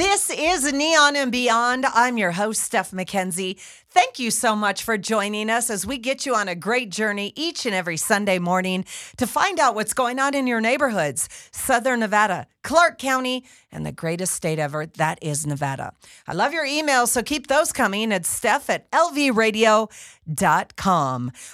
This is Neon and Beyond. I'm your host, Steph McKenzie. Thank you so much for joining us as we get you on a great journey each and every Sunday morning to find out what's going on in your neighborhoods, Southern Nevada, Clark County, and the greatest state ever, that is Nevada. I love your emails, so keep those coming at steph at lvradio.com.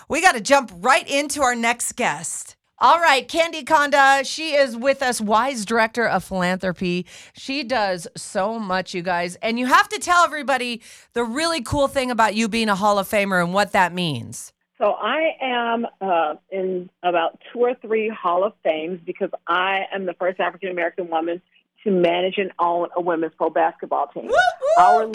We got to jump right into our next guest. All right, Candy Conda, she is with us, Wise Director of Philanthropy. She does so much, you guys. And you have to tell everybody the really cool thing about you being a Hall of Famer and what that means. So I am uh, in about two or three Hall of Fames because I am the first African American woman to manage and own a women's pro basketball team. Woo-hoo! Our,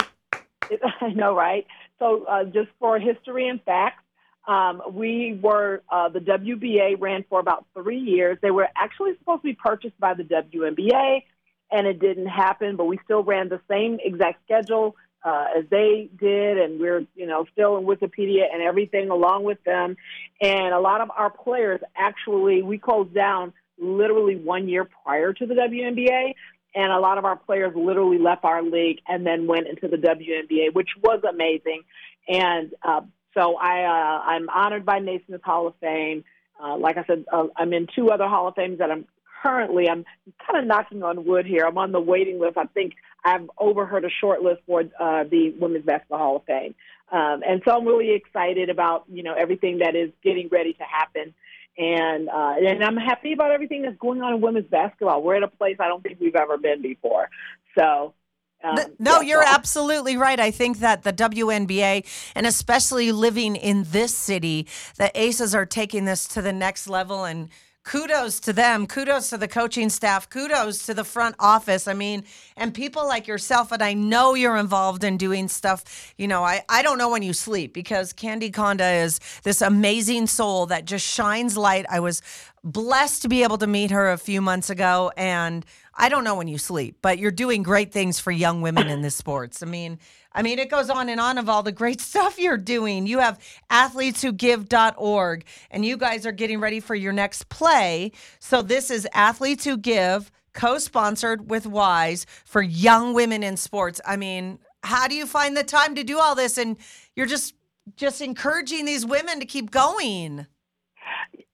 I know, right? So uh, just for history and facts, um, we were, uh, the WBA ran for about three years. They were actually supposed to be purchased by the WNBA, and it didn't happen, but we still ran the same exact schedule uh, as they did, and we're, you know, still in Wikipedia and everything along with them. And a lot of our players actually, we closed down literally one year prior to the WNBA. And a lot of our players literally left our league and then went into the WNBA, which was amazing. And uh, so I, uh, I'm honored by Naismith Hall of Fame. Uh, like I said, uh, I'm in two other Hall of Fames that I'm currently, I'm kind of knocking on wood here. I'm on the waiting list. I think I've overheard a short list for uh, the Women's Basketball Hall of Fame. Um, and so I'm really excited about, you know, everything that is getting ready to happen. And, uh, and I'm happy about everything that's going on in women's basketball. We're at a place I don't think we've ever been before. So um, no, yeah, you're so. absolutely right. I think that the WNBA, and especially living in this city, the Aces are taking this to the next level. And kudos to them. Kudos to the coaching staff. Kudos to the front office. I mean, and people like yourself, and I know you're involved in doing stuff. You know, I, I don't know when you sleep because Candy Conda is this amazing soul that just shines light. I was blessed to be able to meet her a few months ago and I don't know when you sleep, but you're doing great things for young women in this sports. I mean, I mean, it goes on and on of all the great stuff you're doing. You have athleteswhogive.org, and you guys are getting ready for your next play. So this is Athletes Who Give, co-sponsored with Wise for young women in sports. I mean, how do you find the time to do all this? And you're just just encouraging these women to keep going.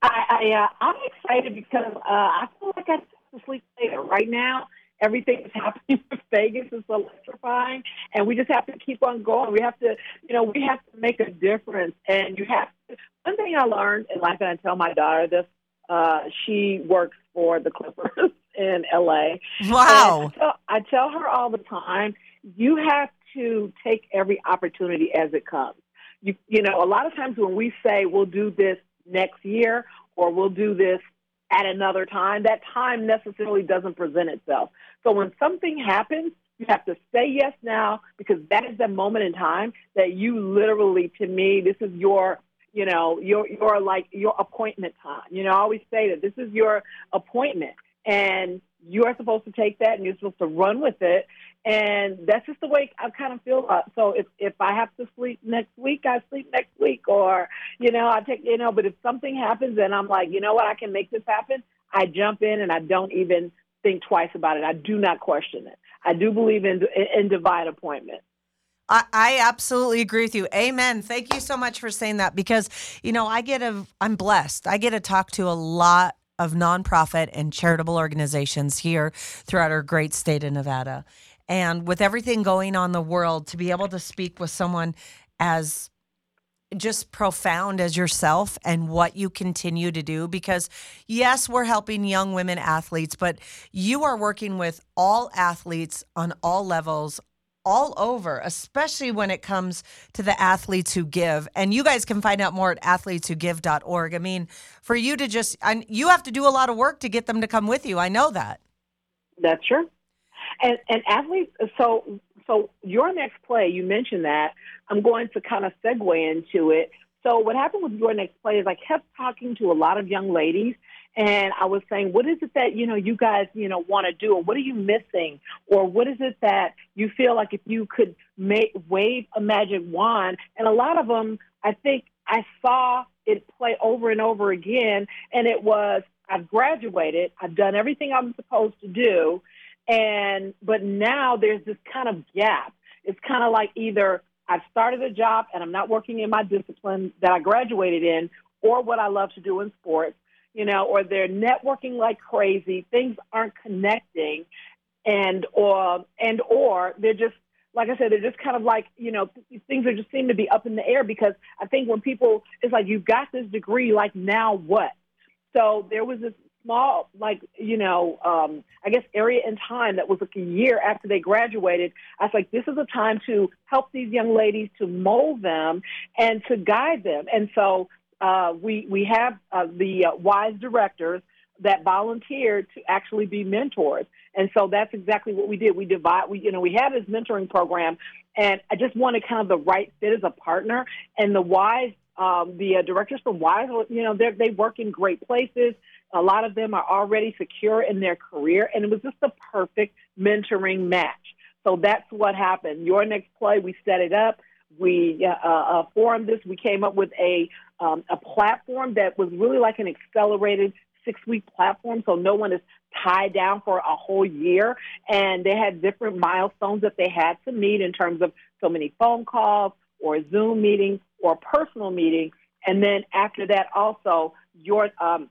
I, I uh, I'm excited because uh, I feel like I have to sleep later. Right now, everything that's happening with Vegas is electrifying, and we just have to keep on going. We have to, you know, we have to make a difference. And you have to. One thing I learned in life, and I tell my daughter this. Uh, she works for the Clippers in LA. Wow. I tell, I tell her all the time, you have to take every opportunity as it comes. You, you know, a lot of times when we say we'll do this next year or we'll do this at another time, that time necessarily doesn't present itself. So when something happens, you have to say yes now because that is the moment in time that you literally, to me, this is your, you know, your your like your appointment time. You know, I always say that this is your appointment, and you are supposed to take that and you're supposed to run with it. And that's just the way I kind of feel. Uh, so if if I have to sleep next week, I sleep next week, or you know, I take you know. But if something happens and I'm like, you know what, I can make this happen, I jump in and I don't even think twice about it. I do not question it. I do believe in in divine appointment. I, I absolutely agree with you. Amen. Thank you so much for saying that because, you know, I get a, I'm blessed. I get to talk to a lot of nonprofit and charitable organizations here throughout our great state of Nevada. And with everything going on in the world, to be able to speak with someone as just profound as yourself and what you continue to do because yes we're helping young women athletes but you are working with all athletes on all levels all over especially when it comes to the athletes who give. And you guys can find out more at athleteswhogive.org i mean for you to just and you have to do a lot of work to get them to come with you. I know that. That's true and and athletes, so so your next play, you mentioned that. I'm going to kind of segue into it. So what happened with your next play is I kept talking to a lot of young ladies and I was saying, what is it that, you know, you guys, you know, want to do or what are you missing? Or what is it that you feel like if you could make, wave a magic wand? And a lot of them, I think I saw it play over and over again. And it was, I've graduated. I've done everything I'm supposed to do And but now there's this kind of gap. It's kind of like either I've started a job and I'm not working in my discipline that I graduated in, or what I love to do in sports, you know, or they're networking like crazy. Things aren't connecting, and or and or they're just like I said, they're just kind of like, you know, things are just seem to be up in the air because I think when people, it's like, you've got this degree, like now what? So there was this small, like, you know, um, I guess area in time that was like a year after they graduated. I was like, this is a time to help these young ladies to mold them and to guide them. And so uh, we we have uh, the uh, wise directors that volunteered to actually be mentors. And so that's exactly what we did. We divide, we, you know, we had this mentoring program and I just wanted kind of the right fit as a partner and the wise, um, the uh, directors from Wise, you know, they work in great places. A lot of them are already secure in their career, and it was just the perfect mentoring match. So that's what happened. Your next play, we set it up. We uh, uh, formed this. We came up with a um, a platform that was really like an accelerated six week platform, so no one is tied down for a whole year. And they had different milestones that they had to meet in terms of so many phone calls or Zoom meetings or personal meetings. And then after that, also your um,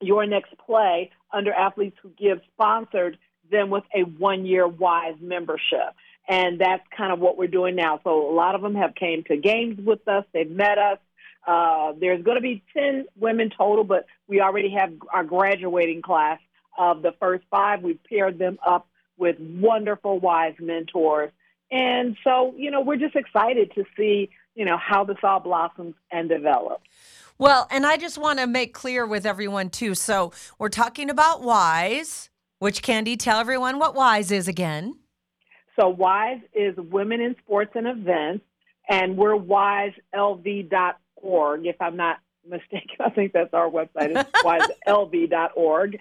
your next play under athletes who give sponsored them with a one year wise membership. And that's kind of what we're doing now. So a lot of them have came to games with us. They've met us. Uh, there's going to be 10 women total but we already have our graduating class of the first five. We've paired them up with wonderful wise mentors. And so you know we're just excited to see you know how this all blossoms and develops well, and I just want to make clear with everyone too. So we're talking about WISE, which Candy, tell everyone what WISE is again. So WISE is Women in Sports and Events, and we're wiselv.org, if I'm not mistaken. I think that's our website. It's wiselv.org.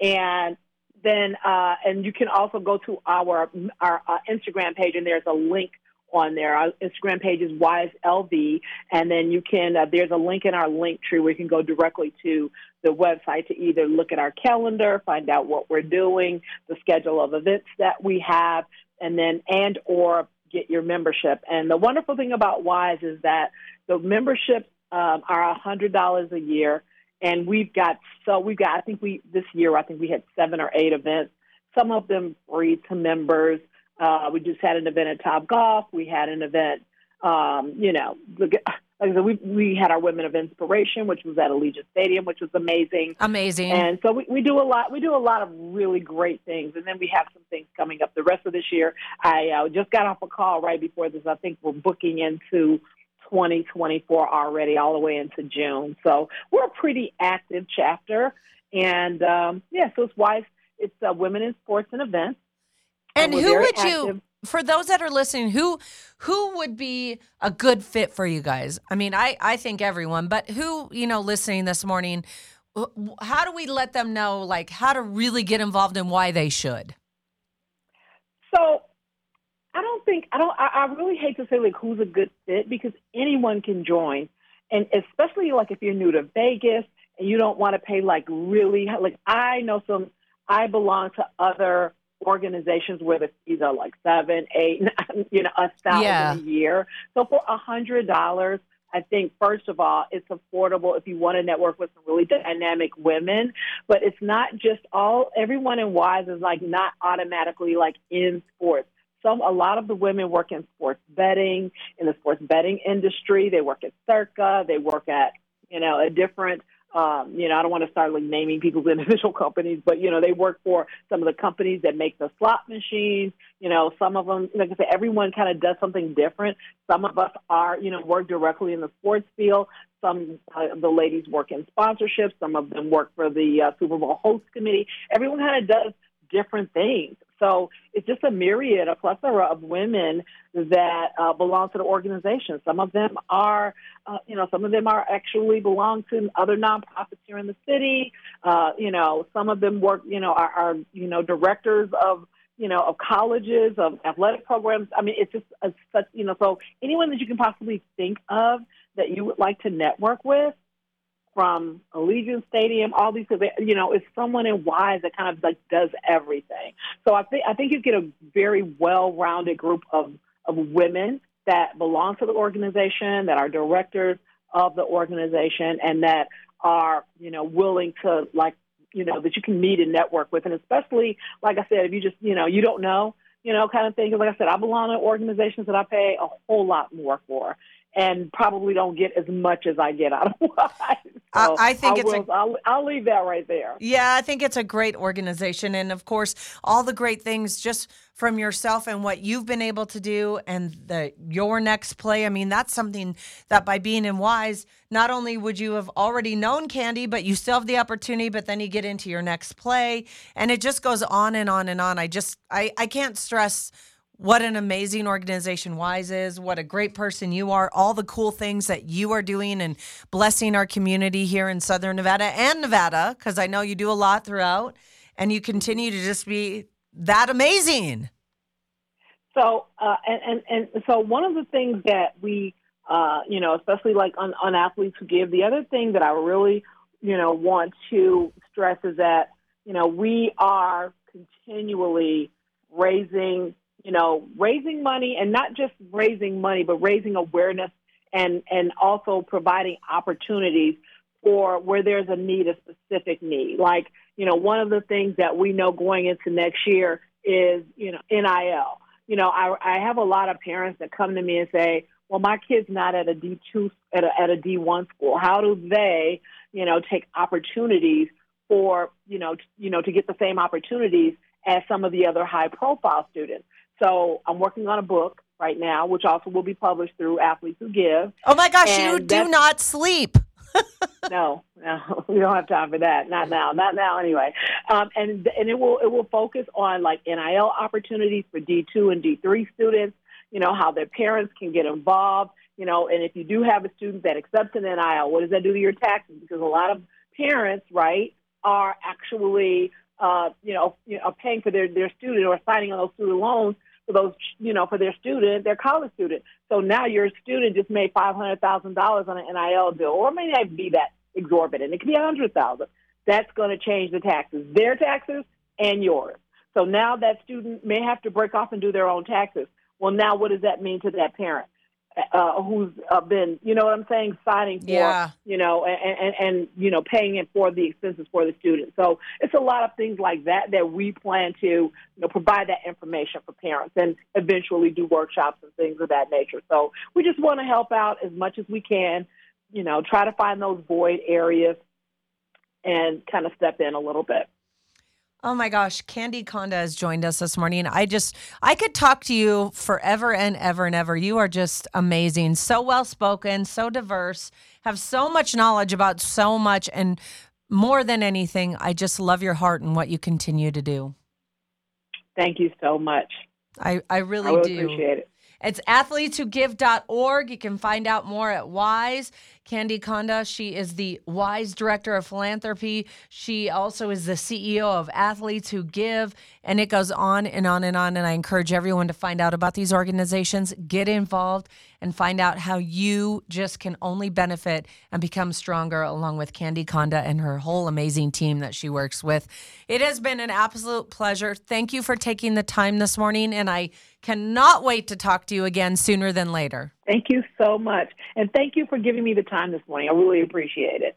And then, uh, and you can also go to our our uh, Instagram page, and there's a link on there. Our Instagram page is WiseLV, and then you can. Uh, there's a link in our link tree where you can go directly to the website to either look at our calendar, find out what we're doing, the schedule of events that we have, and then and or get your membership. And the wonderful thing about Wise is that the memberships um, are a hundred dollars a year, and we've got so we've got. I think we this year I think we had seven or eight events. Some of them free to members. Uh, we just had an event at Topgolf. We had an event, um, you know, like I said, we we had our Women of Inspiration, which was at Allegiant Stadium, which was amazing. Amazing. And so we, we do a lot. We do a lot of really great things, and then we have some things coming up the rest of this year. I uh, just got off a call right before this. I think we're booking into 2024 already, all the way into June. So we're a pretty active chapter, and um, yeah, so it's wise. It's uh, Women in Sports and Events. And who would active. you for those that are listening, who who would be a good fit for you guys? I mean, I I think everyone, but who, you know, listening this morning, how do we let them know like how to really get involved and why they should? So, I don't think I don't I, I really hate to say like who's a good fit because anyone can join. And especially like if you're new to Vegas and you don't want to pay like really like I know some I belong to other organizations where the fees are like seven, eight, you know, a thousand yeah. a year. So for a hundred dollars, I think first of all, it's affordable if you want to network with some really dynamic women. But it's not just all everyone in Wise is like not automatically like in sports. Some a lot of the women work in sports betting, in the sports betting industry. They work at Circa. They work at you know a different um, you know, I don't want to start like naming people's individual companies, but you know, they work for some of the companies that make the slot machines. You know, some of them, like I said, everyone kind of does something different. Some of us are, you know, work directly in the sports field. Some uh, the ladies work in sponsorships. Some of them work for the uh, Super Bowl host committee. Everyone kind of does different things. So it's just a myriad, a plethora of women that uh, belong to the organization. Some of them are, uh, you know, some of them are actually belong to other nonprofits here in the city. Uh, you know, some of them work, you know, are, are you know directors of you know, of colleges, of athletic programs. I mean, it's just a, such, you know, so anyone that you can possibly think of that you would like to network with, from Allegiant Stadium, all these, you know, it's someone in Wise that kind of like does everything. So I think I think you get a very well-rounded group of of women that belong to the organization, that are directors of the organization, and that are you know willing to like you know that you can meet and network with, and especially like I said, if you just you know you don't know you know kind of thing. Like I said, I belong to organizations that I pay a whole lot more for, and probably don't get as much as I get out of Wise. So I, I think I it's will, a, I'll, I'll leave that right there. yeah, I think it's a great organization, and of course, all the great things just from yourself and what you've been able to do, and the your next play. I mean, that's something that by being in Wise, not only would you have already known Candy, but you still have the opportunity. But then you get into your next play, and it just goes on and on and on. I just I I can't stress what an amazing organization Wise is, what a great person you are, all the cool things that you are doing and blessing our community here in Southern Nevada and Nevada, because I know you do a lot throughout, and you continue to just be that amazing. So, uh, and, and, and so one of the things that we, uh, you know, especially like on, on athletes who give, the other thing that I really, you know, want to stress is that, you know, we are continually raising, you know, raising money and not just raising money, but raising awareness and, and also providing opportunities for where there's a need, a specific need. Like, you know, one of the things that we know going into next year is, you know, NIL. You know, I, I have a lot of parents that come to me and say, well, my kid's not at a D2, at a, at a D1 school. How do they, you know, take opportunities for, you know, t- you know, to get the same opportunities as some of the other high profile students? So I'm working on a book right now, which also will be published through Athletes Who Give. Oh my gosh, you do not sleep. no, no, we don't have time for that. Not now. Not now. Anyway, um, and and it will it will focus on like NIL opportunities for D two and D three students. You know how their parents can get involved. You know, and if you do have a student that accepts an NIL, what does that do to your taxes? Because a lot of parents, right, are actually uh, you know you know paying for their their student or signing on those student loans for those you know for their student, their college student. So now your student just made five hundred thousand dollars on an NIL deal, or may not be that exorbitant. It could be a hundred thousand. That's going to change the taxes, their taxes and yours. So now that student may have to break off and do their own taxes. Well, now what does that mean to that parent uh, who's uh, been, you know what I'm saying, signing for, Yeah. you know, and, and, and you know, paying it for the expenses for the students. So it's a lot of things like that that we plan to, you know, provide that information for parents and eventually do workshops and things of that nature. So we just want to help out as much as we can, you know, try to find those void areas and kind of step in a little bit. Oh my gosh, Candy Conda has joined us this morning. I just, I could talk to you forever and ever and ever. You are just amazing, so well spoken, so diverse, have so much knowledge about so much. And more than anything, I just love your heart and what you continue to do. Thank you so much. I, I really I do. appreciate it. It's athleteswhogive.org. You can find out more at WISE. Candy Conda, she is the WISE Director of Philanthropy. She also is the CEO of Athletes Who Give. And it goes on and on and on. And I encourage everyone to find out about these organizations, get involved, and find out how you just can only benefit and become stronger along with Candy Conda and her whole amazing team that she works with. It has been an absolute pleasure. Thank you for taking the time this morning. And I cannot wait to talk to you again sooner than later. Thank you so much. And thank you for giving me the time this morning. I really appreciate it.